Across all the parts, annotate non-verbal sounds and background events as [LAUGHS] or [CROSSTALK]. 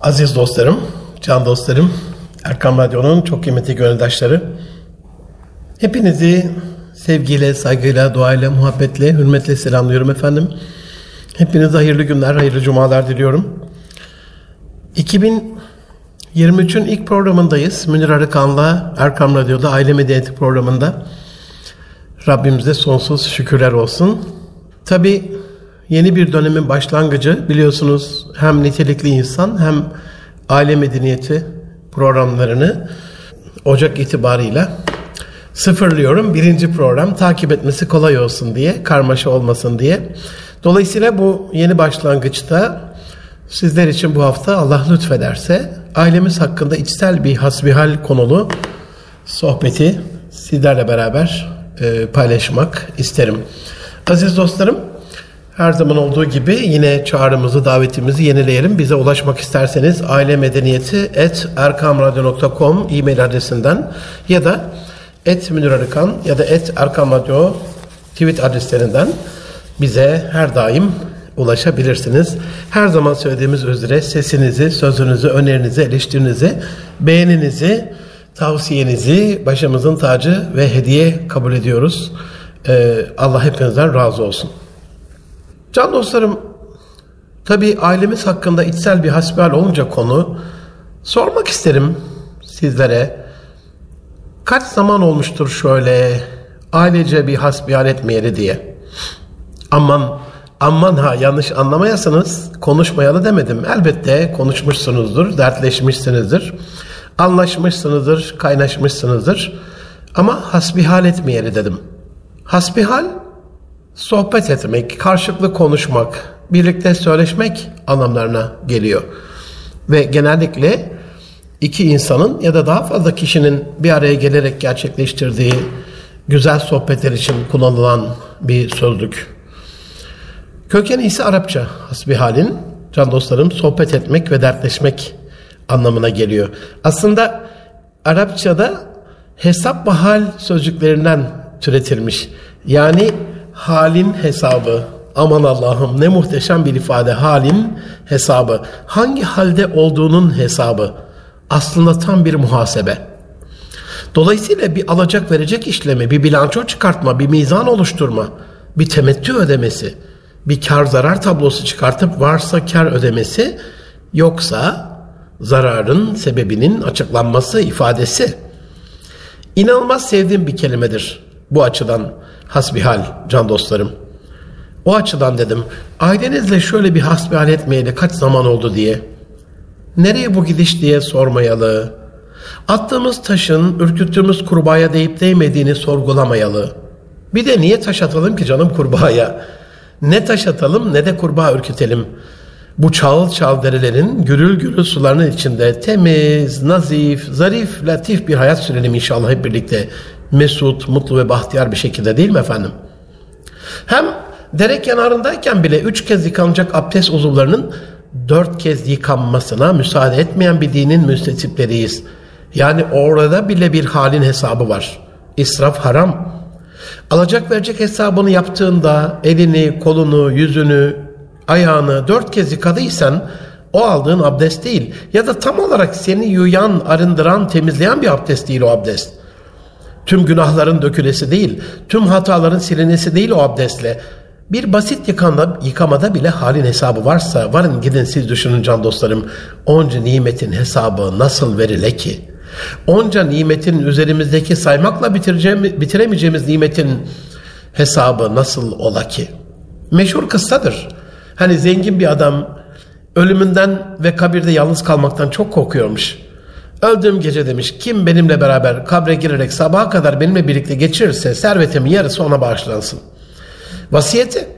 Aziz dostlarım, can dostlarım, Erkam Radyo'nun çok kıymetli gönüldaşları. Hepinizi sevgiyle, saygıyla, duayla, muhabbetle, hürmetle selamlıyorum efendim. Hepinize hayırlı günler, hayırlı cumalar diliyorum. 2023'ün ilk programındayız. Münir Arıkan'la Erkam Radyo'da Aile Medeniyeti programında. Rabbimize sonsuz şükürler olsun. Tabi yeni bir dönemin başlangıcı biliyorsunuz hem nitelikli insan hem aile medeniyeti programlarını Ocak itibarıyla sıfırlıyorum. Birinci program takip etmesi kolay olsun diye, karmaşa olmasın diye. Dolayısıyla bu yeni başlangıçta sizler için bu hafta Allah lütfederse ailemiz hakkında içsel bir hasbihal konulu sohbeti sizlerle beraber e, paylaşmak isterim. Aziz dostlarım, her zaman olduğu gibi yine çağrımızı, davetimizi yenileyelim. Bize ulaşmak isterseniz aile medeniyeti et erkamradyo.com e-mail adresinden ya da et Arıkan ya da et Erkam tweet adreslerinden bize her daim ulaşabilirsiniz. Her zaman söylediğimiz üzere sesinizi, sözünüzü, önerinizi, eleştirinizi, beğeninizi, tavsiyenizi başımızın tacı ve hediye kabul ediyoruz. Ee, Allah hepinizden razı olsun. Can dostlarım, tabi ailemiz hakkında içsel bir hasbihal olunca konu sormak isterim sizlere. Kaç zaman olmuştur şöyle ailece bir hasbihal etmeyeli diye. Aman aman ha yanlış anlamayasınız konuşmayalı demedim. Elbette konuşmuşsunuzdur, dertleşmişsinizdir, anlaşmışsınızdır, kaynaşmışsınızdır. Ama hasbihal etmeyeli dedim. Hasbihal sohbet etmek, karşılıklı konuşmak, birlikte söyleşmek anlamlarına geliyor. Ve genellikle iki insanın ya da daha fazla kişinin bir araya gelerek gerçekleştirdiği güzel sohbetler için kullanılan bir sözlük. Kökeni ise Arapça hasbihalin, can dostlarım sohbet etmek ve dertleşmek anlamına geliyor. Aslında Arapçada hesap ve hal sözcüklerinden türetilmiş. Yani halin hesabı. Aman Allah'ım ne muhteşem bir ifade halin hesabı. Hangi halde olduğunun hesabı. Aslında tam bir muhasebe. Dolayısıyla bir alacak verecek işlemi, bir bilanço çıkartma, bir mizan oluşturma, bir temettü ödemesi, bir kar zarar tablosu çıkartıp varsa kar ödemesi, yoksa zararın sebebinin açıklanması ifadesi. İnanılmaz sevdiğim bir kelimedir bu açıdan hasbihal can dostlarım. O açıdan dedim ailenizle şöyle bir hasbihal etmeyeli kaç zaman oldu diye. Nereye bu gidiş diye sormayalı. Attığımız taşın ürküttüğümüz kurbağaya değip değmediğini sorgulamayalı. Bir de niye taş atalım ki canım kurbağaya? Ne taş atalım ne de kurbağa ürkütelim. Bu çağıl çağıl derelerin gürül gürül sularının içinde temiz, nazif, zarif, latif bir hayat sürelim inşallah hep birlikte mesut, mutlu ve bahtiyar bir şekilde değil mi efendim? Hem dere kenarındayken bile üç kez yıkanacak abdest uzuvlarının dört kez yıkanmasına müsaade etmeyen bir dinin müstetipleriyiz. Yani orada bile bir halin hesabı var. İsraf haram. Alacak verecek hesabını yaptığında elini, kolunu, yüzünü, ayağını dört kez yıkadıysan o aldığın abdest değil. Ya da tam olarak seni yuyan, arındıran, temizleyen bir abdest değil o abdest. Tüm günahların dökülesi değil, tüm hataların silinesi değil o abdestle. Bir basit yıkanda, yıkamada bile halin hesabı varsa varın gidin siz düşünün can dostlarım. Onca nimetin hesabı nasıl verile ki? Onca nimetin üzerimizdeki saymakla bitiremeyeceğimiz nimetin hesabı nasıl ola ki? Meşhur kıssadır. Hani zengin bir adam ölümünden ve kabirde yalnız kalmaktan çok korkuyormuş. Öldüğüm gece demiş kim benimle beraber kabre girerek sabaha kadar benimle birlikte geçirirse servetimin yarısı ona bağışlansın. Vasiyeti.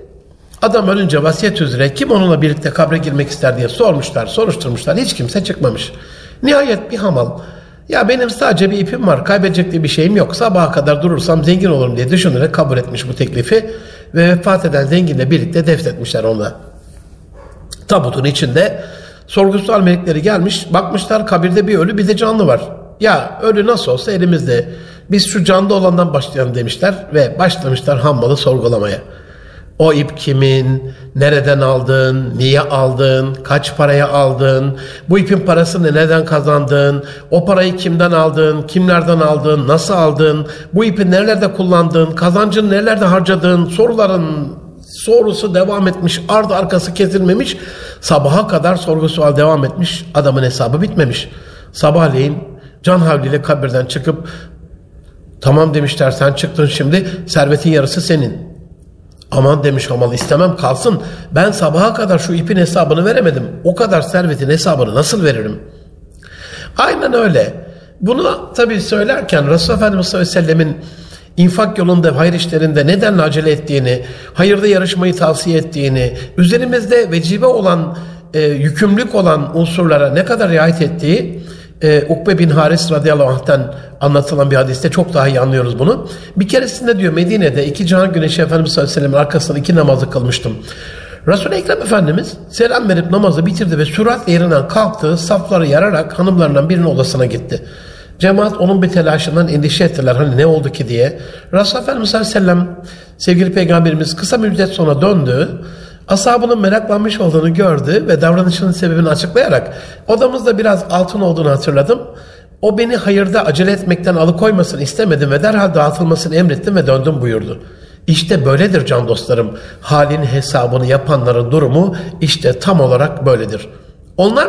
Adam ölünce vasiyet üzere kim onunla birlikte kabre girmek ister diye sormuşlar, soruşturmuşlar. Hiç kimse çıkmamış. Nihayet bir hamal ya benim sadece bir ipim var, kaybedecek diye bir şeyim yok. Sabaha kadar durursam zengin olurum diye düşünerek kabul etmiş bu teklifi ve vefat eden zenginle birlikte defnetmişler onu. Tabutun içinde sorgusal melekleri gelmiş, bakmışlar kabirde bir ölü bir de canlı var. Ya ölü nasıl olsa elimizde. Biz şu canlı olandan başlayalım demişler ve başlamışlar hammalı sorgulamaya. O ip kimin? Nereden aldın? Niye aldın? Kaç paraya aldın? Bu ipin parasını neden kazandın? O parayı kimden aldın? Kimlerden aldın? Nasıl aldın? Bu ipi nerelerde kullandın? Kazancını nerelerde harcadın? Soruların sorusu devam etmiş. Ardı arkası kesilmemiş. Sabaha kadar sorgu sual devam etmiş. Adamın hesabı bitmemiş. Sabahleyin can havliyle kabirden çıkıp tamam demişler sen çıktın şimdi servetin yarısı senin. Aman demiş Hamal istemem kalsın. Ben sabaha kadar şu ipin hesabını veremedim. O kadar servetin hesabını nasıl veririm? Aynen öyle. Bunu tabii söylerken Resulullah Efendimiz sallallahu infak yolunda, hayır işlerinde neden acele ettiğini, hayırda yarışmayı tavsiye ettiğini, üzerimizde vecibe olan, e, yükümlülük olan unsurlara ne kadar riayet ettiği, e, Ukbe bin Haris radıyallahu anh'ten anlatılan bir hadiste çok daha iyi anlıyoruz bunu. Bir keresinde diyor Medine'de iki can güneşi Efendimiz sallallahu aleyhi ve sellem'in arkasından iki namazı kılmıştım. Resul-i Ekrem Efendimiz selam verip namazı bitirdi ve süratle yerinden kalktı, safları yararak hanımlarından birinin odasına gitti. Cemaat onun bir telaşından endişe ettiler hani ne oldu ki diye. Resulullah Efendimiz sallallahu aleyhi ve sellem sevgili peygamberimiz kısa müddet sonra döndü. Ashabının meraklanmış olduğunu gördü ve davranışının sebebini açıklayarak odamızda biraz altın olduğunu hatırladım. O beni hayırda acele etmekten alıkoymasını istemedim ve derhal dağıtılmasını emrettim ve döndüm buyurdu. İşte böyledir can dostlarım. Halin hesabını yapanların durumu işte tam olarak böyledir. Onlar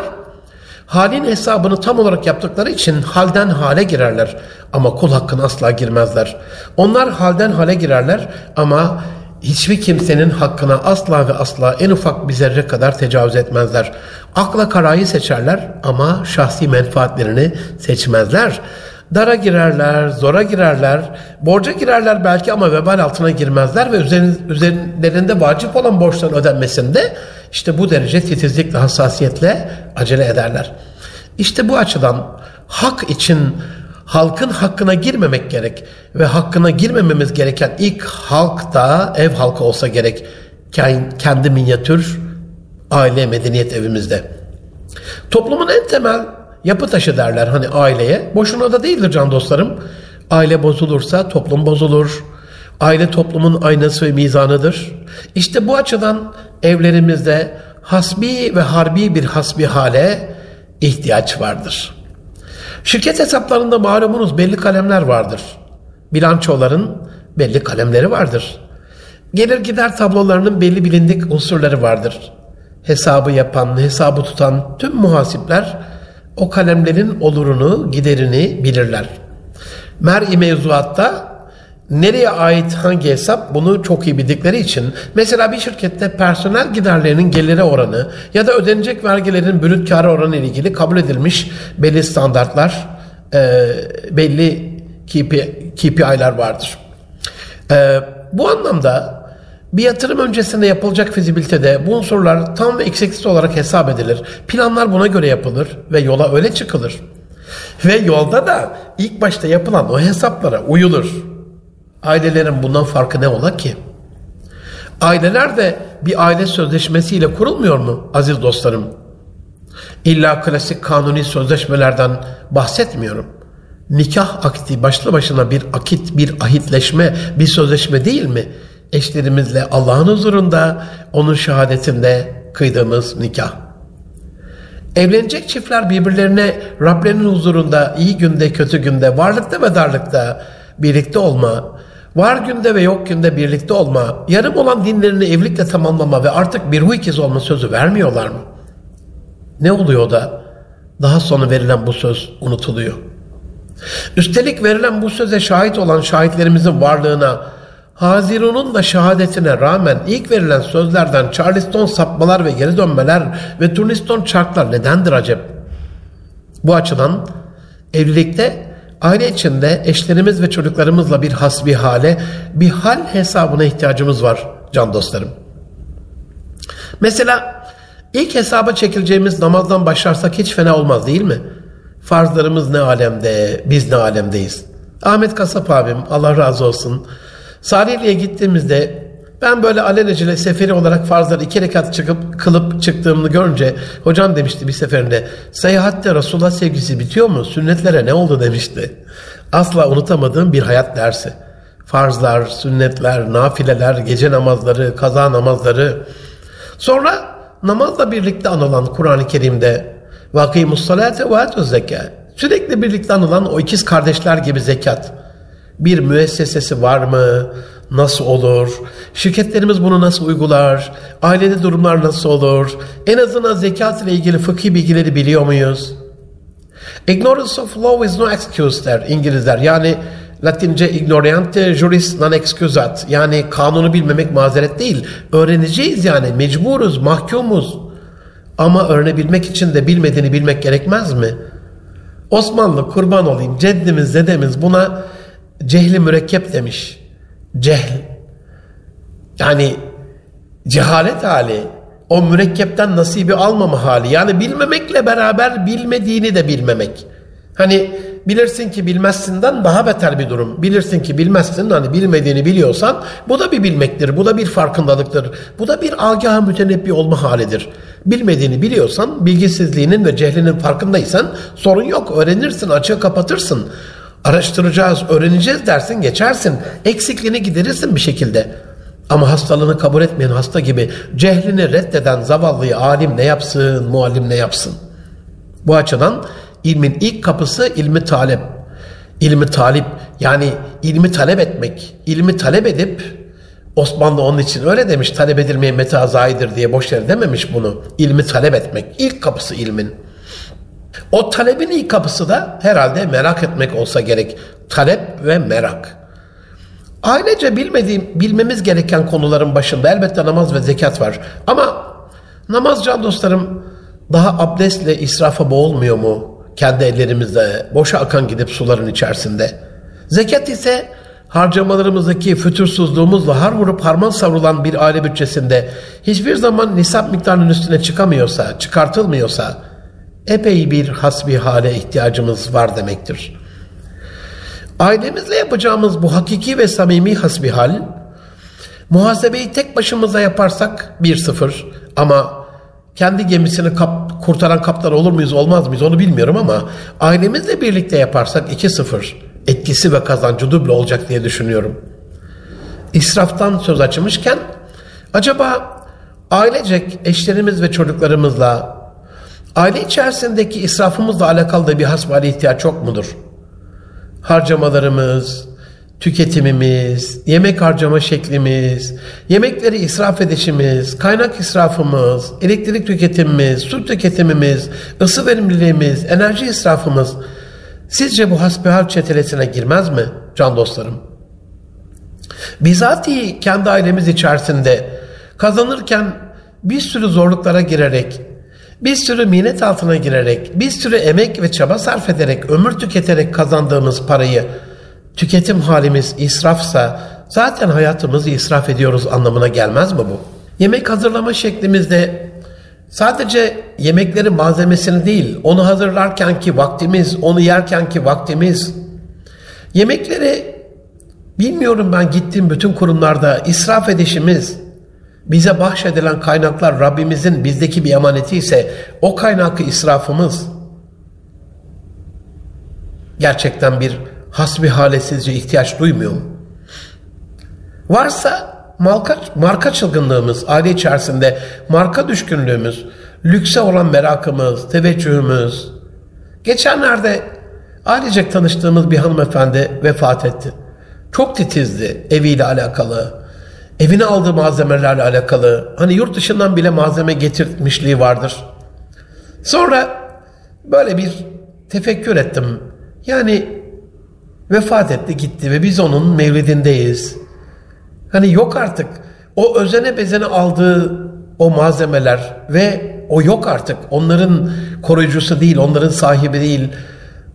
halin hesabını tam olarak yaptıkları için halden hale girerler ama kul hakkına asla girmezler. Onlar halden hale girerler ama hiçbir kimsenin hakkına asla ve asla en ufak bir zerre kadar tecavüz etmezler. Akla karayı seçerler ama şahsi menfaatlerini seçmezler. Dara girerler, zora girerler, borca girerler belki ama vebal altına girmezler ve üzerlerinde vacip olan borçların ödenmesinde işte bu derece titizlikle, hassasiyetle acele ederler. İşte bu açıdan hak için halkın hakkına girmemek gerek ve hakkına girmememiz gereken ilk halk da ev halkı olsa gerek kendi minyatür aile medeniyet evimizde. Toplumun en temel yapı taşı derler hani aileye. Boşuna da değildir can dostlarım. Aile bozulursa toplum bozulur. Aile toplumun aynası ve mizanıdır. İşte bu açıdan evlerimizde hasbi ve harbi bir hasbi hale ihtiyaç vardır. Şirket hesaplarında malumunuz belli kalemler vardır. Bilançoların belli kalemleri vardır. Gelir gider tablolarının belli bilindik unsurları vardır. Hesabı yapan, hesabı tutan tüm muhasipler o kalemlerin olurunu, giderini bilirler. Mer-i mevzuatta nereye ait hangi hesap bunu çok iyi bildikleri için mesela bir şirkette personel giderlerinin geliri oranı ya da ödenecek vergilerin brüt karı oranı ile ilgili kabul edilmiş belli standartlar, e, belli KPI, KPI'ler vardır. E, bu anlamda bir yatırım öncesinde yapılacak fizibilitede bu unsurlar tam ve eksiksiz olarak hesap edilir. Planlar buna göre yapılır ve yola öyle çıkılır. Ve yolda da ilk başta yapılan o hesaplara uyulur. Ailelerin bundan farkı ne ola ki? Aileler de bir aile sözleşmesiyle kurulmuyor mu aziz dostlarım? İlla klasik kanuni sözleşmelerden bahsetmiyorum. Nikah akti başlı başına bir akit, bir ahitleşme, bir sözleşme değil mi? Eşlerimizle Allah'ın huzurunda, onun şehadetinde kıydığımız nikah. Evlenecek çiftler birbirlerine Rablerinin huzurunda iyi günde kötü günde varlıkta ve darlıkta birlikte olma, var günde ve yok günde birlikte olma, yarım olan dinlerini evlilikle tamamlama ve artık bir ruh ikizi olma sözü vermiyorlar mı? Ne oluyor da daha sonra verilen bu söz unutuluyor? Üstelik verilen bu söze şahit olan şahitlerimizin varlığına, Hazirun'un da şehadetine rağmen ilk verilen sözlerden Charleston sapmalar ve geri dönmeler ve Turniston çarklar nedendir acep? Bu açıdan evlilikte aile içinde eşlerimiz ve çocuklarımızla bir hasbi hale, bir hal hesabına ihtiyacımız var can dostlarım. Mesela ilk hesaba çekileceğimiz namazdan başlarsak hiç fena olmaz değil mi? Farzlarımız ne alemde, biz ne alemdeyiz. Ahmet Kasap abim Allah razı olsun. Salihli'ye gittiğimizde ben böyle alelacele seferi olarak farzları iki rekat çıkıp kılıp çıktığımı görünce hocam demişti bir seferinde seyahatte Resulullah sevgisi bitiyor mu? Sünnetlere ne oldu demişti. Asla unutamadığım bir hayat dersi. Farzlar, sünnetler, nafileler, gece namazları, kaza namazları. Sonra namazla birlikte anılan Kur'an-ı Kerim'de vakimus salate ve zekat. Sürekli birlikte anılan o ikiz kardeşler gibi zekat. Bir müessesesi var mı? Nasıl olur? Şirketlerimiz bunu nasıl uygular? Ailede durumlar nasıl olur? En azından zekat ile ilgili fıkhi bilgileri biliyor muyuz? Ignorance of law is no excuse der İngilizler. Yani Latince ignorante juris non excusat. Yani kanunu bilmemek mazeret değil. Öğreneceğiz yani. Mecburuz, mahkumuz. Ama öğrenebilmek için de bilmediğini bilmek gerekmez mi? Osmanlı kurban olayım ceddimiz dedemiz buna cehli mürekkep demiş. Cehl. Yani cehalet hali. O mürekkepten nasibi almama hali. Yani bilmemekle beraber bilmediğini de bilmemek. Hani bilirsin ki bilmezsinden daha beter bir durum. Bilirsin ki bilmezsin hani bilmediğini biliyorsan bu da bir bilmektir. Bu da bir farkındalıktır. Bu da bir agah mütenebbi olma halidir. Bilmediğini biliyorsan bilgisizliğinin ve cehlinin farkındaysan sorun yok. Öğrenirsin, açığı kapatırsın. Araştıracağız, öğreneceğiz dersin, geçersin. Eksikliğini giderirsin bir şekilde. Ama hastalığını kabul etmeyen hasta gibi cehlini reddeden zavallıyı alim ne yapsın, muallim ne yapsın? Bu açıdan ilmin ilk kapısı ilmi talep. İlmi talip yani ilmi talep etmek. İlmi talep edip Osmanlı onun için öyle demiş talep edilmeye meta zayidir diye boş yere dememiş bunu. İlmi talep etmek. İlk kapısı ilmin. O talebin ilk kapısı da herhalde merak etmek olsa gerek. Talep ve merak. Ailece bilmediğim, bilmemiz gereken konuların başında elbette namaz ve zekat var. Ama namaz can dostlarım daha abdestle israfa boğulmuyor mu? Kendi ellerimizle boşa akan gidip suların içerisinde. Zekat ise harcamalarımızdaki fütursuzluğumuzla har vurup harman savrulan bir aile bütçesinde hiçbir zaman nisap miktarının üstüne çıkamıyorsa, çıkartılmıyorsa epey bir hasbi hale ihtiyacımız var demektir. Ailemizle yapacağımız bu hakiki ve samimi hasbihal, muhasebeyi tek başımıza yaparsak 1-0 ama kendi gemisini kap, kurtaran kaptan olur muyuz olmaz mıyız onu bilmiyorum ama ailemizle birlikte yaparsak 2-0 etkisi ve kazancı duble olacak diye düşünüyorum. İsraftan söz açmışken acaba ailecek eşlerimiz ve çocuklarımızla aile içerisindeki israfımızla alakalı da bir hasbihale ihtiyaç çok mudur? harcamalarımız, tüketimimiz, yemek harcama şeklimiz, yemekleri israf edişimiz, kaynak israfımız, elektrik tüketimimiz, su tüketimimiz, ısı verimliliğimiz, enerji israfımız sizce bu hasbihal çetelesine girmez mi can dostlarım? Bizatihi kendi ailemiz içerisinde kazanırken bir sürü zorluklara girerek bir sürü minnet altına girerek, bir sürü emek ve çaba sarf ederek, ömür tüketerek kazandığımız parayı tüketim halimiz israfsa zaten hayatımızı israf ediyoruz anlamına gelmez mi bu? Yemek hazırlama şeklimizde sadece yemeklerin malzemesini değil, onu hazırlarken ki vaktimiz, onu yerken ki vaktimiz, yemekleri bilmiyorum ben gittiğim bütün kurumlarda israf edişimiz, bize bahşedilen kaynaklar Rabbimizin bizdeki bir emaneti ise o kaynakı israfımız gerçekten bir hasbi halesizce ihtiyaç duymuyor mu? Varsa marka, marka çılgınlığımız, aile içerisinde marka düşkünlüğümüz, lükse olan merakımız, teveccühümüz. Geçenlerde ailecek tanıştığımız bir hanımefendi vefat etti. Çok titizdi eviyle alakalı, evine aldığı malzemelerle alakalı hani yurt dışından bile malzeme getirmişliği vardır. Sonra böyle bir tefekkür ettim. Yani vefat etti gitti ve biz onun mevlidindeyiz. Hani yok artık. O özene bezene aldığı o malzemeler ve o yok artık. Onların koruyucusu değil, onların sahibi değil.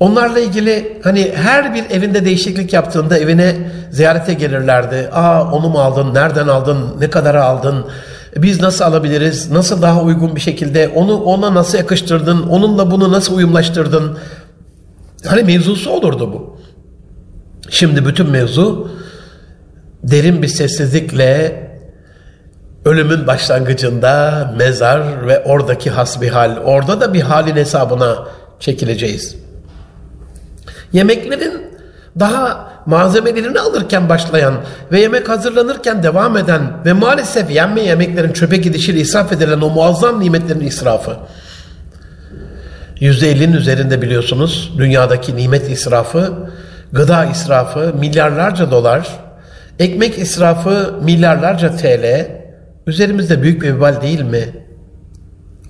Onlarla ilgili hani her bir evinde değişiklik yaptığında evine ziyarete gelirlerdi. Aa onu mu aldın, nereden aldın, ne kadara aldın, biz nasıl alabiliriz, nasıl daha uygun bir şekilde, onu ona nasıl yakıştırdın, onunla bunu nasıl uyumlaştırdın. Hani mevzusu olurdu bu. Şimdi bütün mevzu derin bir sessizlikle ölümün başlangıcında mezar ve oradaki hasbihal, orada da bir halin hesabına çekileceğiz. Yemeklerin daha malzemelerini alırken başlayan ve yemek hazırlanırken devam eden ve maalesef yenme yemeklerin çöpe gidişiyle israf edilen o muazzam nimetlerin israfı. %50'nin üzerinde biliyorsunuz dünyadaki nimet israfı, gıda israfı milyarlarca dolar, ekmek israfı milyarlarca TL, üzerimizde büyük bir vebal değil mi?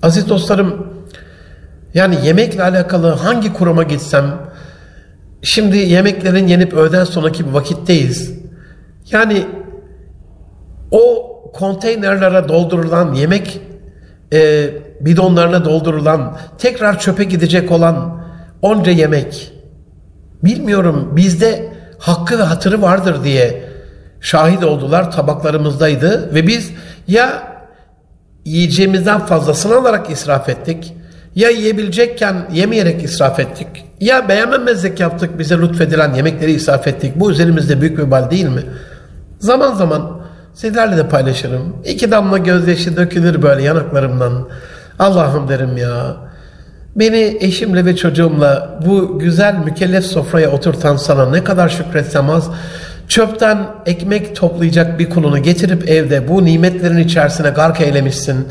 Aziz dostlarım, yani yemekle alakalı hangi kuruma gitsem, şimdi yemeklerin yenip öğleden sonraki bir vakitteyiz. Yani o konteynerlere doldurulan yemek e, bidonlarına doldurulan, tekrar çöpe gidecek olan onca yemek, bilmiyorum bizde hakkı ve hatırı vardır diye şahit oldular tabaklarımızdaydı ve biz ya yiyeceğimizden fazlasını alarak israf ettik ya yiyebilecekken yemeyerek israf ettik ya beğenmemezlik yaptık bize lütfedilen yemekleri israf ettik bu üzerimizde büyük bir bal değil mi? Zaman zaman sizlerle de paylaşırım. İki damla gözyaşı dökülür böyle yanaklarımdan. Allah'ım derim ya. Beni eşimle ve çocuğumla bu güzel mükellef sofraya oturtan sana ne kadar şükretsem az. Çöpten ekmek toplayacak bir kulunu getirip evde bu nimetlerin içerisine gark eylemişsin.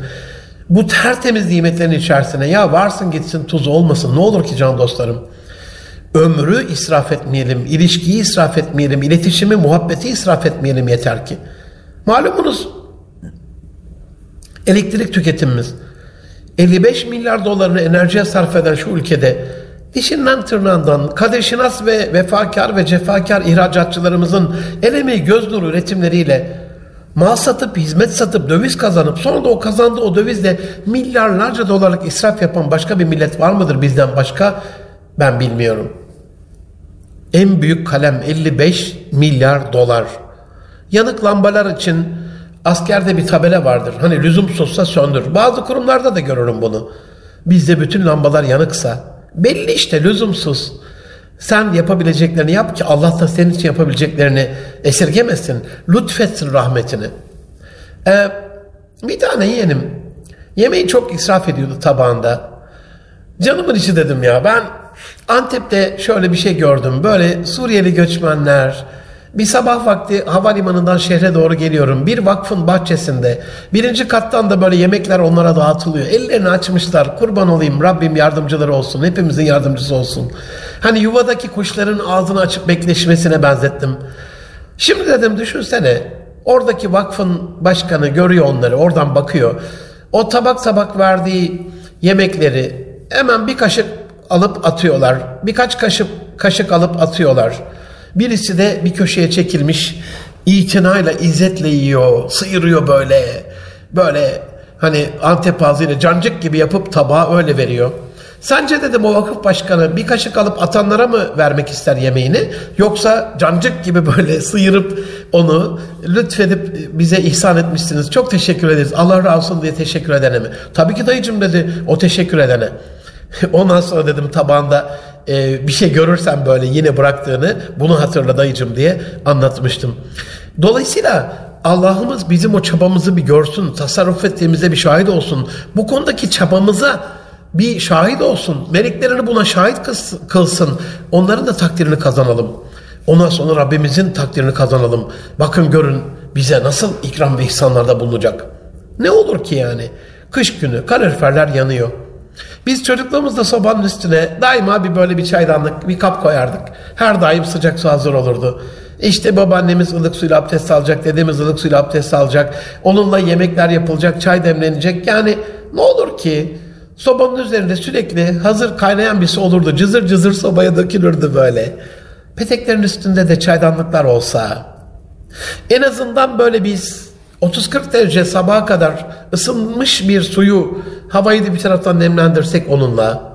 Bu tertemiz nimetlerin içerisine ya varsın gitsin tuz olmasın ne olur ki can dostlarım. Ömrü israf etmeyelim, ilişkiyi israf etmeyelim, iletişimi, muhabbeti israf etmeyelim yeter ki. Malumunuz elektrik tüketimimiz 55 milyar dolarını enerjiye sarf eden şu ülkede dişinden tırnağından kaderşinas ve vefakar ve cefakar ihracatçılarımızın el emeği göz nuru üretimleriyle mal satıp, hizmet satıp, döviz kazanıp sonra da o kazandığı o dövizle milyarlarca dolarlık israf yapan başka bir millet var mıdır bizden başka? Ben bilmiyorum. En büyük kalem 55 milyar dolar. Yanık lambalar için askerde bir tabela vardır. Hani lüzumsuzsa söndür. Bazı kurumlarda da görürüm bunu. Bizde bütün lambalar yanıksa belli işte lüzumsuz. Sen yapabileceklerini yap ki Allah da senin için yapabileceklerini esirgemesin. Lütfetsin rahmetini. Ee, bir tane yeğenim yemeği çok israf ediyordu tabağında. Canımın içi dedim ya ben Antep'te şöyle bir şey gördüm. Böyle Suriyeli göçmenler, bir sabah vakti havalimanından şehre doğru geliyorum. Bir vakfın bahçesinde birinci kattan da böyle yemekler onlara dağıtılıyor. Ellerini açmışlar. Kurban olayım Rabbim yardımcıları olsun. Hepimizin yardımcısı olsun. Hani yuvadaki kuşların ağzını açıp bekleşmesine benzettim. Şimdi dedim düşünsene oradaki vakfın başkanı görüyor onları oradan bakıyor. O tabak tabak verdiği yemekleri hemen bir kaşık alıp atıyorlar. Birkaç kaşık kaşık alıp atıyorlar. Birisi de bir köşeye çekilmiş itinayla, izzetle yiyor, sıyırıyor böyle. Böyle hani Antep ağzıyla cancık gibi yapıp tabağa öyle veriyor. Sence dedim o vakıf başkanı bir kaşık alıp atanlara mı vermek ister yemeğini yoksa cancık gibi böyle [LAUGHS] sıyırıp onu lütfedip bize ihsan etmişsiniz. Çok teşekkür ederiz. Allah razı olsun diye teşekkür edene mi? Tabii ki dayıcım dedi o teşekkür edene. [LAUGHS] Ondan sonra dedim tabağında e, bir şey görürsem böyle yine bıraktığını bunu hatırla dayıcım diye anlatmıştım. Dolayısıyla Allah'ımız bizim o çabamızı bir görsün, tasarruf ettiğimize bir şahit olsun. Bu konudaki çabamıza bir şahit olsun. Meleklerini buna şahit kılsın. Onların da takdirini kazanalım. Ondan sonra Rabbimizin takdirini kazanalım. Bakın görün bize nasıl ikram ve ihsanlarda bulunacak. Ne olur ki yani? Kış günü kaloriferler yanıyor. Biz çocukluğumuzda sobanın üstüne daima bir böyle bir çaydanlık, bir kap koyardık. Her daim sıcak su hazır olurdu. İşte babaannemiz ılık suyla abdest alacak, dedemiz ılık suyla abdest alacak. Onunla yemekler yapılacak, çay demlenecek. Yani ne olur ki sobanın üzerinde sürekli hazır kaynayan bir su olurdu. Cızır cızır sobaya dökülürdü böyle. Peteklerin üstünde de çaydanlıklar olsa. En azından böyle biz 30-40 derece sabaha kadar ısınmış bir suyu havayı da bir taraftan nemlendirsek onunla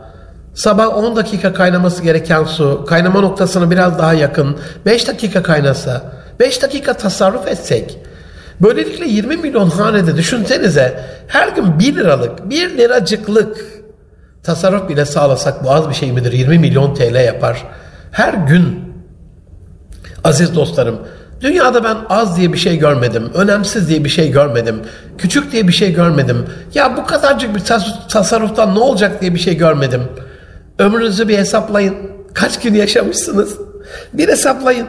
sabah 10 dakika kaynaması gereken su kaynama noktasına biraz daha yakın 5 dakika kaynasa 5 dakika tasarruf etsek böylelikle 20 milyon hanede düşünsenize her gün 1 liralık 1 liracıklık tasarruf bile sağlasak bu az bir şey midir? 20 milyon TL yapar. Her gün aziz dostlarım Dünyada ben az diye bir şey görmedim, önemsiz diye bir şey görmedim, küçük diye bir şey görmedim. Ya bu kadarcık bir tas- tasarruftan ne olacak diye bir şey görmedim. Ömrünüzü bir hesaplayın. Kaç gün yaşamışsınız? Bir hesaplayın.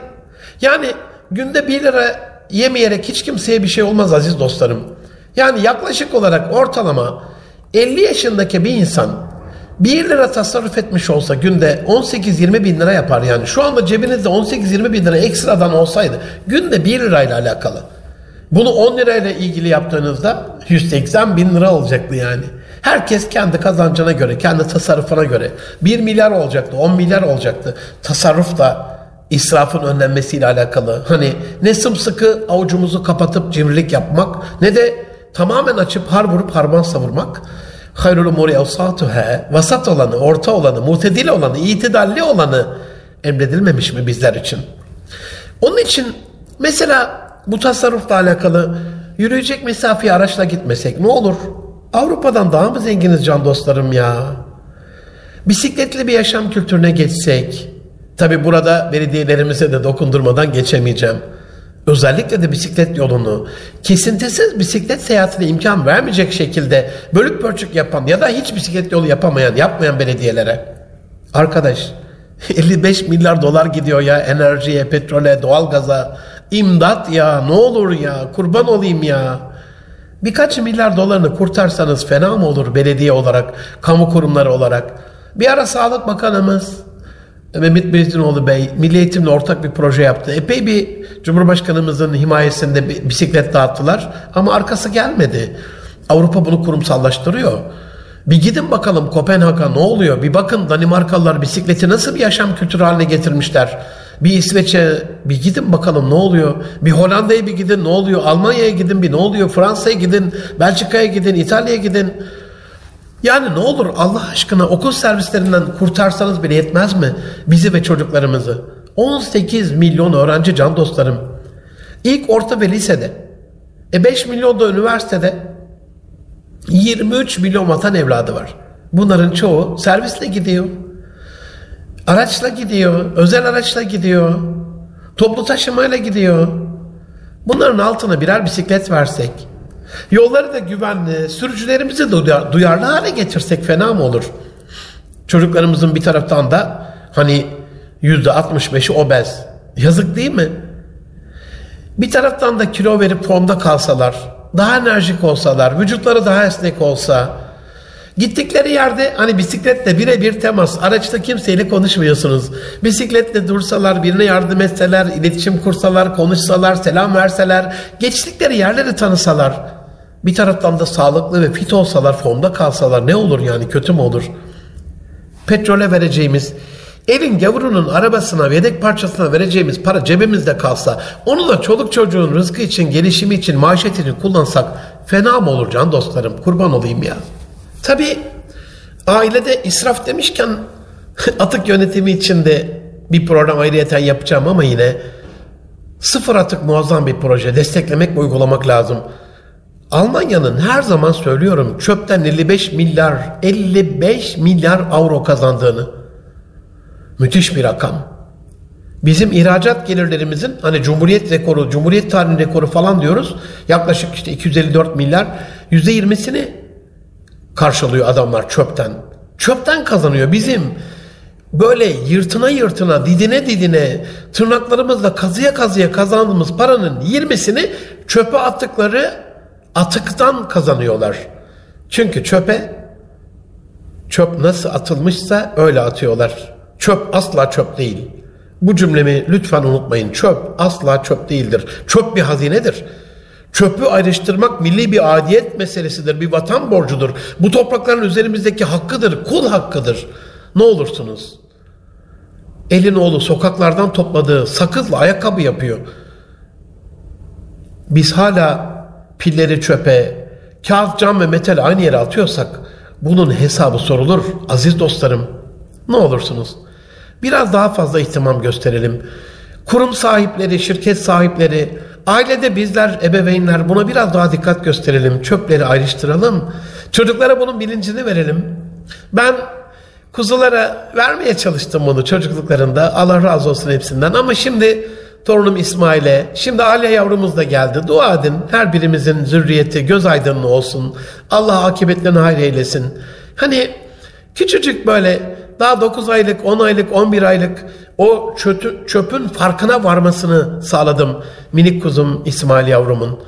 Yani günde 1 lira yemeyerek hiç kimseye bir şey olmaz aziz dostlarım. Yani yaklaşık olarak ortalama 50 yaşındaki bir insan 1 lira tasarruf etmiş olsa günde 18-20 bin lira yapar yani. Şu anda cebinizde 18-20 bin lira ekstradan olsaydı günde 1 lirayla alakalı. Bunu 10 lirayla ilgili yaptığınızda 180 bin lira olacaktı yani. Herkes kendi kazancına göre, kendi tasarrufuna göre 1 milyar olacaktı, 10 milyar olacaktı. Tasarruf da israfın önlenmesiyle alakalı. Hani ne sımsıkı avucumuzu kapatıp cimrilik yapmak ne de tamamen açıp har vurup harman savurmak. Hayrul umuri evsatuhe vasat olanı, orta olanı, mutedil olanı, itidalli olanı emredilmemiş mi bizler için? Onun için mesela bu tasarrufla alakalı yürüyecek mesafeye araçla gitmesek ne olur? Avrupa'dan daha mı zenginiz can dostlarım ya? Bisikletli bir yaşam kültürüne geçsek, tabi burada belediyelerimize de dokundurmadan geçemeyeceğim. Özellikle de bisiklet yolunu kesintisiz bisiklet seyahatine imkan vermeyecek şekilde bölük pörçük yapan ya da hiç bisiklet yolu yapamayan, yapmayan belediyelere. Arkadaş [LAUGHS] 55 milyar dolar gidiyor ya enerjiye, petrole, doğalgaza. İmdat ya ne olur ya kurban olayım ya. Birkaç milyar dolarını kurtarsanız fena mı olur belediye olarak, kamu kurumları olarak? Bir ara Sağlık Bakanımız Mehmet Bezdinoğlu Bey Milli Eğitim'le ortak bir proje yaptı. Epey bir Cumhurbaşkanımızın himayesinde bisiklet dağıttılar ama arkası gelmedi. Avrupa bunu kurumsallaştırıyor. Bir gidin bakalım Kopenhag'a ne oluyor? Bir bakın Danimarkalılar bisikleti nasıl bir yaşam kültürü haline getirmişler. Bir İsveç'e bir gidin bakalım ne oluyor? Bir Hollanda'ya bir gidin ne oluyor? Almanya'ya gidin bir ne oluyor? Fransa'ya gidin, Belçika'ya gidin, İtalya'ya gidin. Yani ne olur Allah aşkına okul servislerinden kurtarsanız bile yetmez mi bizi ve çocuklarımızı? 18 milyon öğrenci can dostlarım. İlk orta ve lisede. E 5 milyon da üniversitede. 23 milyon vatan evladı var. Bunların çoğu servisle gidiyor. Araçla gidiyor, özel araçla gidiyor. Toplu taşımayla gidiyor. Bunların altına birer bisiklet versek, yolları da güvenli, sürücülerimizi de duyarlı hale getirsek fena mı olur? Çocuklarımızın bir taraftan da hani yüzde 65'i obez. Yazık değil mi? Bir taraftan da kilo verip formda kalsalar, daha enerjik olsalar, vücutları daha esnek olsa, Gittikleri yerde hani bisikletle birebir temas, araçta kimseyle konuşmuyorsunuz. Bisikletle dursalar, birine yardım etseler, iletişim kursalar, konuşsalar, selam verseler, geçtikleri yerleri tanısalar, bir taraftan da sağlıklı ve fit olsalar, formda kalsalar ne olur yani kötü mü olur? Petrole vereceğimiz, evin gavurunun arabasına, yedek parçasına vereceğimiz para cebimizde kalsa, onu da çoluk çocuğun rızkı için, gelişimi için, maaşet için kullansak fena mı olur can dostlarım? Kurban olayım ya. Tabi ailede israf demişken [LAUGHS] atık yönetimi için de bir program ayrıyeten yapacağım ama yine sıfır atık muazzam bir proje. Desteklemek ve uygulamak lazım. Almanya'nın her zaman söylüyorum çöpten 55 milyar 55 milyar avro kazandığını. Müthiş bir rakam. Bizim ihracat gelirlerimizin hani Cumhuriyet rekoru, Cumhuriyet tarihi rekoru falan diyoruz. Yaklaşık işte 254 milyar. %20'sini karşılıyor adamlar çöpten. Çöpten kazanıyor bizim böyle yırtına yırtına, didine didine, tırnaklarımızla kazıya kazıya kazandığımız paranın 20'sini çöpe attıkları atıktan kazanıyorlar. Çünkü çöpe çöp nasıl atılmışsa öyle atıyorlar. Çöp asla çöp değil. Bu cümlemi lütfen unutmayın. Çöp asla çöp değildir. Çöp bir hazinedir. Çöpü ayrıştırmak milli bir adiyet meselesidir, bir vatan borcudur. Bu toprakların üzerimizdeki hakkıdır, kul hakkıdır. Ne olursunuz? Elin oğlu sokaklardan topladığı sakızla ayakkabı yapıyor. Biz hala pilleri çöpe, kağıt, cam ve metal aynı yere atıyorsak bunun hesabı sorulur aziz dostlarım. Ne olursunuz? Biraz daha fazla ihtimam gösterelim. Kurum sahipleri, şirket sahipleri, Ailede bizler, ebeveynler buna biraz daha dikkat gösterelim. Çöpleri ayrıştıralım. Çocuklara bunun bilincini verelim. Ben kuzulara vermeye çalıştım bunu çocukluklarında. Allah razı olsun hepsinden. Ama şimdi torunum İsmail'e, şimdi Aliye yavrumuz da geldi. Dua edin. Her birimizin zürriyeti göz aydınlı olsun. Allah akıbetlerini hayır eylesin. Hani küçücük böyle daha 9 aylık, 10 aylık, 11 aylık o çötü, çöpün farkına varmasını sağladım minik kuzum İsmail yavrumun.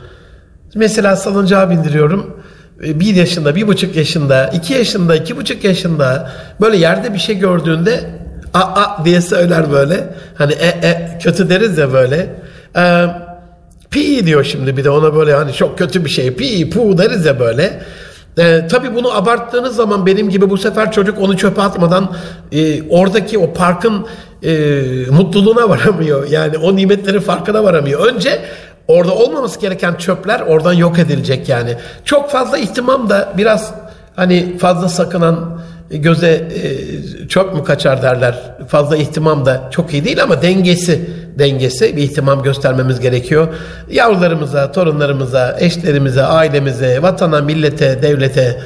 Mesela salıncağa bindiriyorum. E, bir yaşında, bir buçuk yaşında, iki yaşında, iki buçuk yaşında böyle yerde bir şey gördüğünde a a diye söyler böyle. Hani e e kötü deriz ya böyle. Ee, pi diyor şimdi bir de ona böyle hani çok kötü bir şey. Pi pu deriz ya böyle. Ee, tabii bunu abarttığınız zaman benim gibi bu sefer çocuk onu çöpe atmadan e, oradaki o parkın e, mutluluğuna varamıyor. Yani o nimetlerin farkına varamıyor. Önce orada olmaması gereken çöpler oradan yok edilecek yani. Çok fazla ihtimam da biraz hani fazla sakınan göze e, çöp mü kaçar derler. Fazla ihtimam da çok iyi değil ama dengesi dengesi bir ihtimam göstermemiz gerekiyor. Yavrularımıza, torunlarımıza, eşlerimize, ailemize, vatana, millete, devlete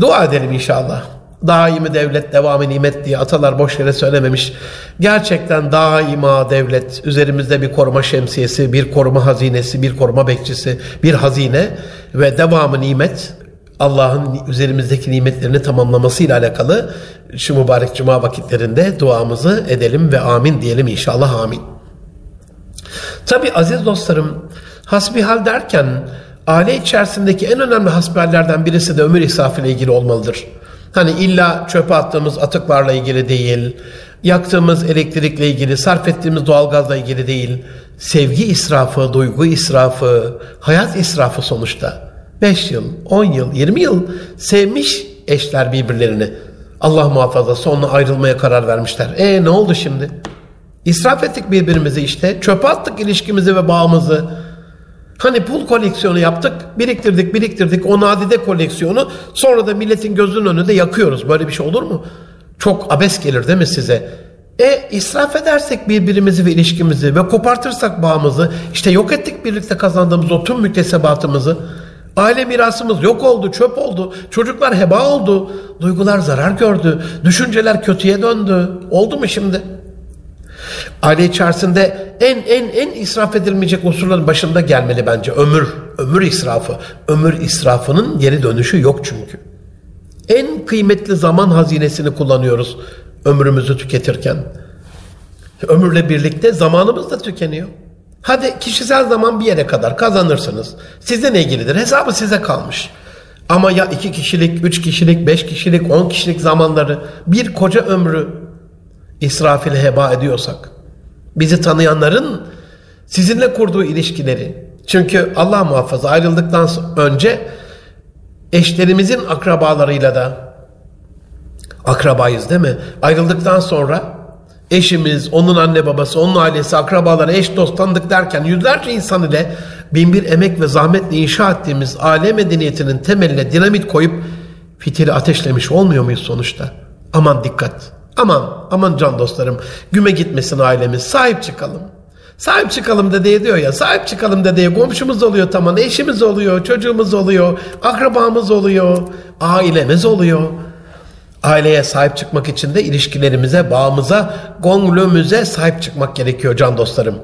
dua edelim inşallah. Daimi devlet, devamı nimet diye atalar boş yere söylememiş. Gerçekten daima devlet, üzerimizde bir koruma şemsiyesi, bir koruma hazinesi, bir koruma bekçisi, bir hazine ve devamı nimet Allah'ın üzerimizdeki nimetlerini tamamlamasıyla alakalı şu mübarek cuma vakitlerinde duamızı edelim ve amin diyelim inşallah amin. Tabi aziz dostlarım hasbihal derken aile içerisindeki en önemli hasbihallerden birisi de ömür israfı ile ilgili olmalıdır. Hani illa çöpe attığımız atıklarla ilgili değil, yaktığımız elektrikle ilgili, sarf ettiğimiz doğalgazla ilgili değil, sevgi israfı, duygu israfı, hayat israfı sonuçta. 5 yıl, 10 yıl, 20 yıl sevmiş eşler birbirlerini. Allah muhafaza sonra ayrılmaya karar vermişler. E ne oldu şimdi? İsraf ettik birbirimizi işte. Çöpe attık ilişkimizi ve bağımızı. Hani pul koleksiyonu yaptık, biriktirdik, biriktirdik. O nadide koleksiyonu sonra da milletin gözünün önünde yakıyoruz. Böyle bir şey olur mu? Çok abes gelir değil mi size? E israf edersek birbirimizi ve ilişkimizi ve kopartırsak bağımızı, işte yok ettik birlikte kazandığımız o tüm müktesebatımızı. Aile mirasımız yok oldu, çöp oldu. Çocuklar heba oldu. Duygular zarar gördü. Düşünceler kötüye döndü. Oldu mu şimdi? Aile içerisinde en en en israf edilmeyecek unsurların başında gelmeli bence ömür. Ömür israfı. Ömür israfının geri dönüşü yok çünkü. En kıymetli zaman hazinesini kullanıyoruz ömrümüzü tüketirken. Ömürle birlikte zamanımız da tükeniyor. Hadi kişisel zaman bir yere kadar kazanırsınız. Sizden ilgilidir. Hesabı size kalmış. Ama ya iki kişilik, üç kişilik, beş kişilik, on kişilik zamanları bir koca ömrü israf ile heba ediyorsak, bizi tanıyanların sizinle kurduğu ilişkileri, çünkü Allah muhafaza ayrıldıktan önce eşlerimizin akrabalarıyla da akrabayız değil mi? Ayrıldıktan sonra eşimiz, onun anne babası, onun ailesi, akrabaları, eş dost tanıdık derken yüzlerce insan ile bin bir emek ve zahmetle inşa ettiğimiz aile medeniyetinin temeline dinamit koyup fitili ateşlemiş olmuyor muyuz sonuçta? Aman dikkat. Aman, aman can dostlarım. Güme gitmesin ailemiz. Sahip çıkalım. Sahip çıkalım dedeye diyor ya. Sahip çıkalım dedeye. Komşumuz oluyor tamam. Eşimiz oluyor. Çocuğumuz oluyor. Akrabamız oluyor. Ailemiz oluyor. Aileye sahip çıkmak için de ilişkilerimize, bağımıza, gonglömüze sahip çıkmak gerekiyor can dostlarım.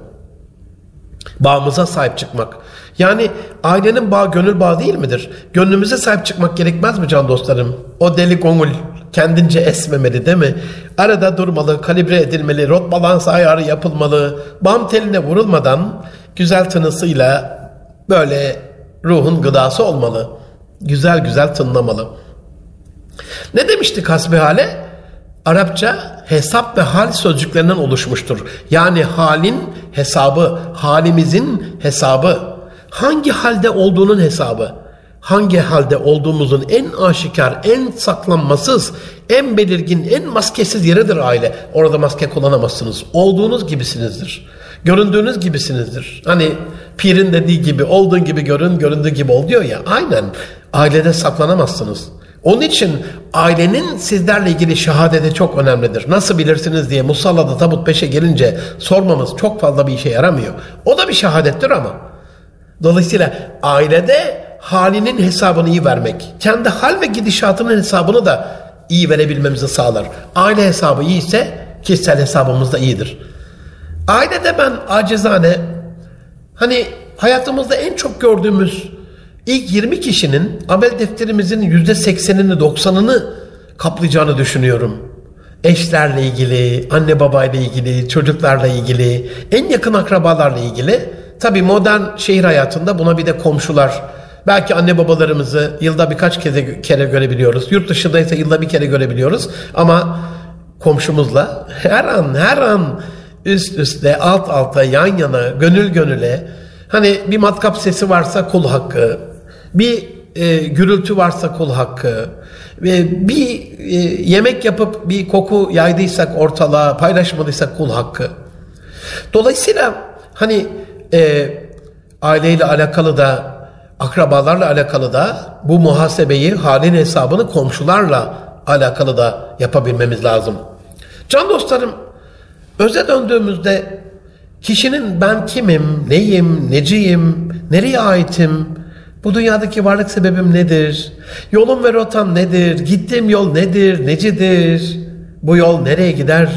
Bağımıza sahip çıkmak. Yani ailenin bağ gönül bağı değil midir? Gönlümüze sahip çıkmak gerekmez mi can dostlarım? O deli gongul kendince esmemeli değil mi? Arada durmalı, kalibre edilmeli, rot balans ayarı yapılmalı. Bam teline vurulmadan güzel tınısıyla böyle ruhun gıdası olmalı. Güzel güzel tınlamalı. Ne demiştik hasbihale? Arapça hesap ve hal sözcüklerinden oluşmuştur. Yani halin hesabı, halimizin hesabı, hangi halde olduğunun hesabı, hangi halde olduğumuzun en aşikar, en saklanmasız, en belirgin, en maskesiz yeridir aile. Orada maske kullanamazsınız. Olduğunuz gibisinizdir. Göründüğünüz gibisinizdir. Hani pirin dediği gibi olduğun gibi görün, göründüğü gibi ol diyor ya. Aynen. Ailede saklanamazsınız. Onun için ailenin sizlerle ilgili şehadeti çok önemlidir. Nasıl bilirsiniz diye musallada tabut peşe gelince sormamız çok fazla bir işe yaramıyor. O da bir şehadettir ama. Dolayısıyla ailede halinin hesabını iyi vermek, kendi hal ve gidişatının hesabını da iyi verebilmemizi sağlar. Aile hesabı iyi ise kişisel hesabımız da iyidir. Ailede ben acizane hani hayatımızda en çok gördüğümüz İlk 20 kişinin amel defterimizin %80'ini 90'ını kaplayacağını düşünüyorum. eşlerle ilgili, anne babayla ilgili, çocuklarla ilgili, en yakın akrabalarla ilgili. Tabi modern şehir hayatında buna bir de komşular, belki anne babalarımızı yılda birkaç kere, kere görebiliyoruz. Yurt dışındaysa yılda bir kere görebiliyoruz. Ama komşumuzla her an her an üst üste alt alta yan yana gönül gönüle hani bir matkap sesi varsa kul hakkı bir e, gürültü varsa kul hakkı ve bir e, yemek yapıp bir koku yaydıysak ortalığa paylaşmadıysak kul hakkı. Dolayısıyla hani e, aileyle alakalı da akrabalarla alakalı da bu muhasebeyi halin hesabını komşularla alakalı da yapabilmemiz lazım. Can dostlarım öze döndüğümüzde kişinin ben kimim, neyim, neciyim, nereye aitim, bu dünyadaki varlık sebebim nedir? Yolum ve rotam nedir? Gittiğim yol nedir? Necidir? Bu yol nereye gider?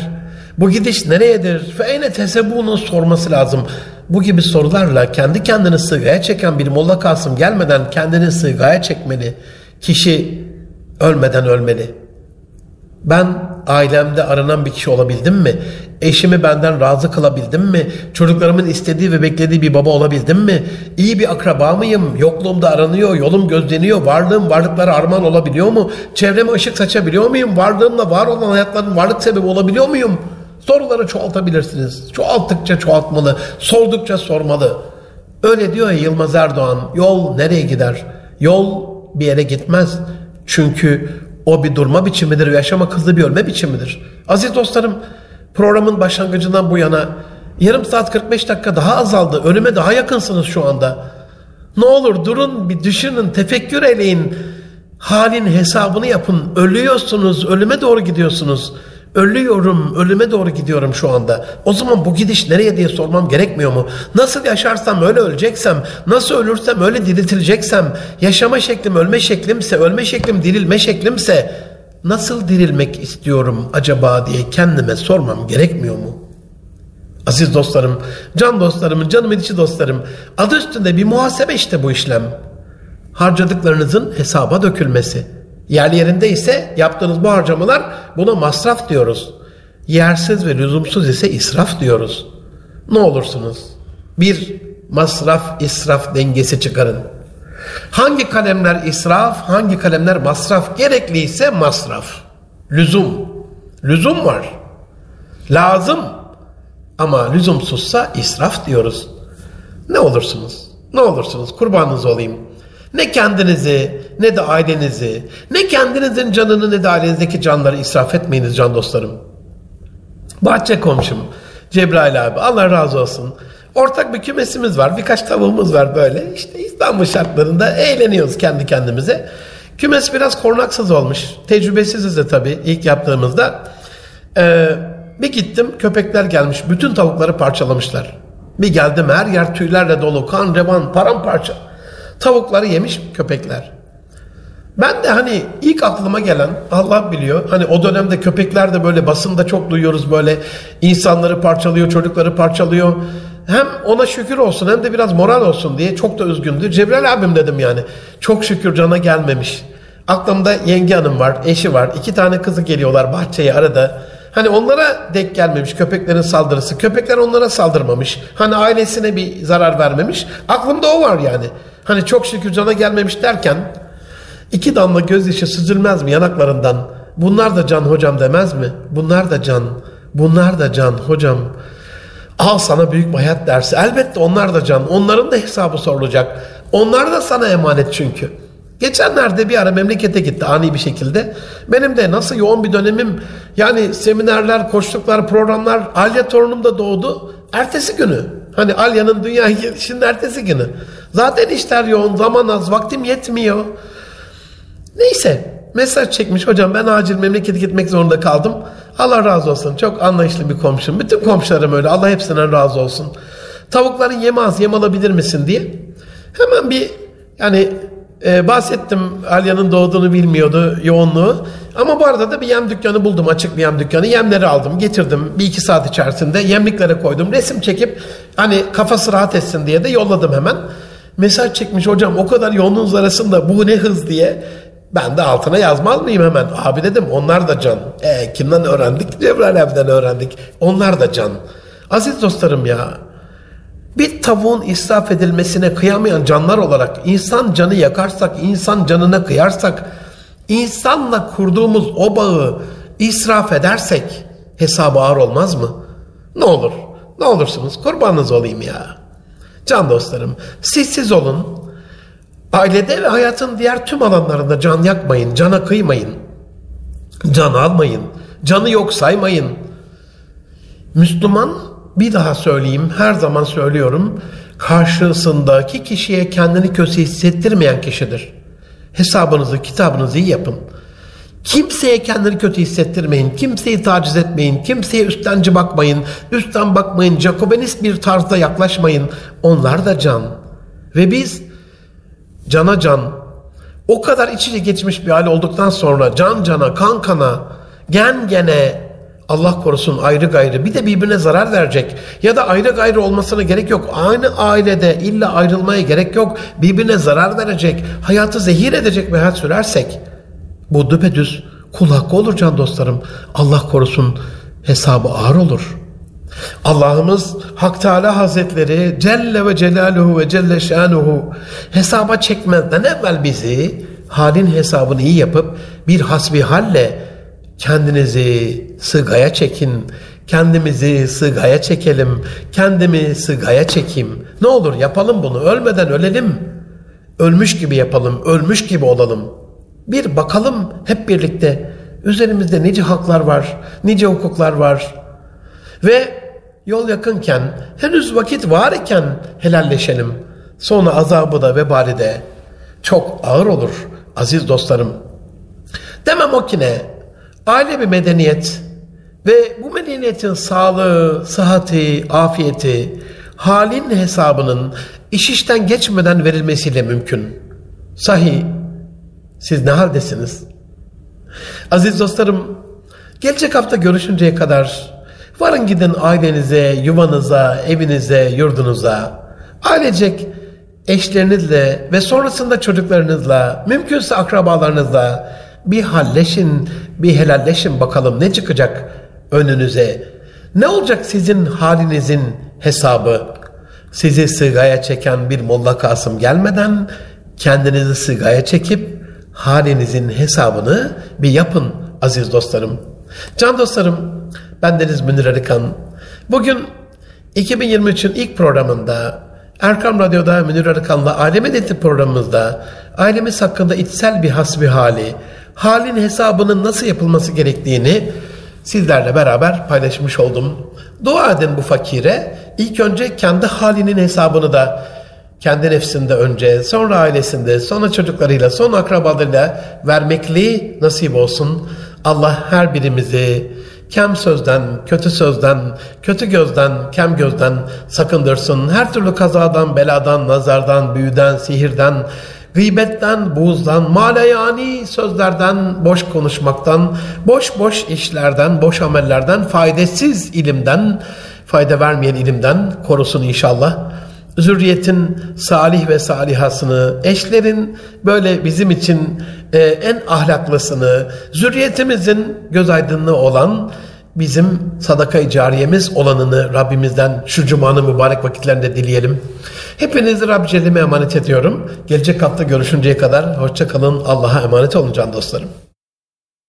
Bu gidiş nereyedir? Fe eyne tesebbunu sorması lazım. Bu gibi sorularla kendi kendini sığgaya çeken bir Molla Kasım gelmeden kendini sığgaya çekmeli. Kişi ölmeden ölmeli. Ben ailemde aranan bir kişi olabildim mi? Eşimi benden razı kılabildim mi? Çocuklarımın istediği ve beklediği bir baba olabildim mi? İyi bir akraba mıyım? Yokluğumda aranıyor, yolum gözleniyor, varlığım varlıklara armağan olabiliyor mu? Çevreme ışık saçabiliyor muyum? Varlığımla var olan hayatların varlık sebebi olabiliyor muyum? Soruları çoğaltabilirsiniz. Çoğalttıkça çoğaltmalı, sordukça sormalı. Öyle diyor ya Yılmaz Erdoğan, yol nereye gider? Yol bir yere gitmez. Çünkü o bir durma biçimidir, yaşama hızlı bir ölme biçimidir. Aziz dostlarım, programın başlangıcından bu yana yarım saat 45 dakika daha azaldı. Ölüme daha yakınsınız şu anda. Ne olur durun bir düşünün, tefekkür eleyin. Halin hesabını yapın. Ölüyorsunuz, ölüme doğru gidiyorsunuz. Ölüyorum, ölüme doğru gidiyorum şu anda. O zaman bu gidiş nereye diye sormam gerekmiyor mu? Nasıl yaşarsam öyle öleceksem, nasıl ölürsem öyle diriltileceksem, yaşama şeklim ölme şeklimse, ölme şeklim dirilme şeklimse nasıl dirilmek istiyorum acaba diye kendime sormam gerekmiyor mu? Aziz dostlarım, can dostlarım, canımın içi dostlarım, adı üstünde bir muhasebe işte bu işlem. Harcadıklarınızın hesaba dökülmesi. Yerli yerinde ise yaptığınız bu harcamalar buna masraf diyoruz. Yersiz ve lüzumsuz ise israf diyoruz. Ne olursunuz? Bir masraf israf dengesi çıkarın. Hangi kalemler israf, hangi kalemler masraf gerekliyse masraf. Lüzum. Lüzum var. Lazım. Ama lüzumsuzsa israf diyoruz. Ne olursunuz? Ne olursunuz? Kurbanınız olayım. Ne kendinizi ne de ailenizi, ne kendinizin canını ne de ailenizdeki canları israf etmeyiniz can dostlarım. Bahçe komşum Cebrail abi Allah razı olsun. Ortak bir kümesimiz var. Birkaç tavuğumuz var böyle. İşte İstanbul şartlarında eğleniyoruz kendi kendimize. Kümes biraz kornaksız olmuş. Tecrübesiziz de tabii ilk yaptığımızda. Ee, bir gittim köpekler gelmiş. Bütün tavukları parçalamışlar. Bir geldim her yer tüylerle dolu. Kan, revan, paramparça. Tavukları yemiş köpekler. Ben de hani ilk aklıma gelen Allah biliyor. Hani o dönemde köpekler de böyle basında çok duyuyoruz böyle insanları parçalıyor, çocukları parçalıyor. Hem ona şükür olsun hem de biraz moral olsun diye çok da üzgündü. Cebrail abim dedim yani. Çok şükür cana gelmemiş. Aklımda yenge hanım var, eşi var. iki tane kızı geliyorlar bahçeye arada. Hani onlara denk gelmemiş köpeklerin saldırısı. Köpekler onlara saldırmamış. Hani ailesine bir zarar vermemiş. Aklımda o var yani. Hani çok şükür cana gelmemiş derken iki damla gözyaşı süzülmez mi yanaklarından? Bunlar da can hocam demez mi? Bunlar da can. Bunlar da can hocam. Al sana büyük bir hayat dersi. Elbette onlar da can. Onların da hesabı sorulacak. Onlar da sana emanet çünkü. Geçenlerde bir ara memlekete gitti ani bir şekilde. Benim de nasıl yoğun bir dönemim yani seminerler, koştuklar, programlar. Alya torunum da doğdu. Ertesi günü. Hani Alya'nın dünyaya [LAUGHS] gelişinin ertesi günü. Zaten işler yoğun, zaman az, vaktim yetmiyor. Neyse mesaj çekmiş hocam ben acil memlekete gitmek zorunda kaldım. Allah razı olsun çok anlayışlı bir komşum. Bütün komşularım öyle Allah hepsinden razı olsun. Tavukların yemi az yem alabilir misin diye. Hemen bir yani e, bahsettim Alya'nın doğduğunu bilmiyordu yoğunluğu. Ama bu arada da bir yem dükkanı buldum açık bir yem dükkanı. Yemleri aldım getirdim bir iki saat içerisinde yemliklere koydum. Resim çekip hani kafası rahat etsin diye de yolladım hemen. Mesaj çekmiş hocam o kadar yoğunluğunuz arasında bu ne hız diye. Ben de altına yazmaz mıyım hemen? Abi dedim onlar da can. E, kimden öğrendik? Cebrail abiden öğrendik. Onlar da can. Aziz dostlarım ya. Bir tavuğun israf edilmesine kıyamayan canlar olarak insan canı yakarsak, insan canına kıyarsak, insanla kurduğumuz o bağı israf edersek hesabı ağır olmaz mı? Ne olur, ne olursunuz kurbanınız olayım ya. Can dostlarım, siz siz olun. Ailede ve hayatın diğer tüm alanlarında can yakmayın, cana kıymayın. Can almayın, canı yok saymayın. Müslüman bir daha söyleyeyim, her zaman söylüyorum. Karşısındaki kişiye kendini kötü hissettirmeyen kişidir. Hesabınızı, kitabınızı iyi yapın. Kimseye kendini kötü hissettirmeyin, kimseyi taciz etmeyin, kimseye üsttenci bakmayın, üstten bakmayın, Jacobenist bir tarzda yaklaşmayın. Onlar da can. Ve biz cana can, o kadar iç içe geçmiş bir hal olduktan sonra can cana, kan kana, gen gene, Allah korusun ayrı gayrı bir de birbirine zarar verecek ya da ayrı gayrı olmasına gerek yok. Aynı ailede illa ayrılmaya gerek yok. Birbirine zarar verecek, hayatı zehir edecek bir hayat sürersek bu düpedüz kul hakkı olur can dostlarım. Allah korusun hesabı ağır olur. Allah'ımız Hak Teala Hazretleri Celle ve Celaluhu ve Celle Şanuhu hesaba çekmezden evvel bizi halin hesabını iyi yapıp bir hasbihalle kendinizi sığaya çekin, kendimizi sığaya çekelim, kendimi sığaya çekeyim. Ne olur yapalım bunu, ölmeden ölelim. Ölmüş gibi yapalım, ölmüş gibi olalım. Bir bakalım hep birlikte üzerimizde nice haklar var, nice hukuklar var. Ve yol yakınken, henüz vakit var iken helalleşelim. Sonra azabı da vebali de çok ağır olur aziz dostlarım. Demem o ki ne? Aile bir medeniyet ve bu medeniyetin sağlığı, sıhhati, afiyeti, halin hesabının iş işten geçmeden verilmesiyle mümkün. Sahi, siz ne haldesiniz? Aziz dostlarım, gelecek hafta görüşünceye kadar varın gidin ailenize, yuvanıza, evinize, yurdunuza. Ailecek eşlerinizle ve sonrasında çocuklarınızla, mümkünse akrabalarınızla bir halleşin, bir helalleşin bakalım ne çıkacak önünüze. Ne olacak sizin halinizin hesabı? Sizi sığaya çeken bir Molla Kasım gelmeden kendinizi sığaya çekip halinizin hesabını bir yapın aziz dostlarım. Can dostlarım, bendeniz Münir Arıkan. Bugün 2023'ün ilk programında Erkam Radyo'da Münir Arıkan'la Aile Medeniyeti programımızda ailemiz hakkında içsel bir hasbi hali, halin hesabının nasıl yapılması gerektiğini sizlerle beraber paylaşmış oldum. Dua edin bu fakire. İlk önce kendi halinin hesabını da kendi nefsinde önce, sonra ailesinde, sonra çocuklarıyla, sonra akrabalarıyla vermekli nasip olsun. Allah her birimizi kem sözden, kötü sözden, kötü gözden, kem gözden sakındırsın. Her türlü kazadan, beladan, nazardan, büyüden, sihirden, gıybetten, buğzdan, maleyani sözlerden, boş konuşmaktan, boş boş işlerden, boş amellerden, faydasız ilimden, fayda vermeyen ilimden korusun inşallah. Zürriyetin salih ve salihasını, eşlerin böyle bizim için e, en ahlaklısını, zürriyetimizin göz aydınlığı olan bizim sadaka-i cariyemiz olanını Rabbimizden şu cumanın mübarek vakitlerinde dileyelim. Hepinizi Rabbi Celle'me emanet ediyorum. Gelecek hafta görüşünceye kadar hoşça kalın. Allah'a emanet olun can dostlarım.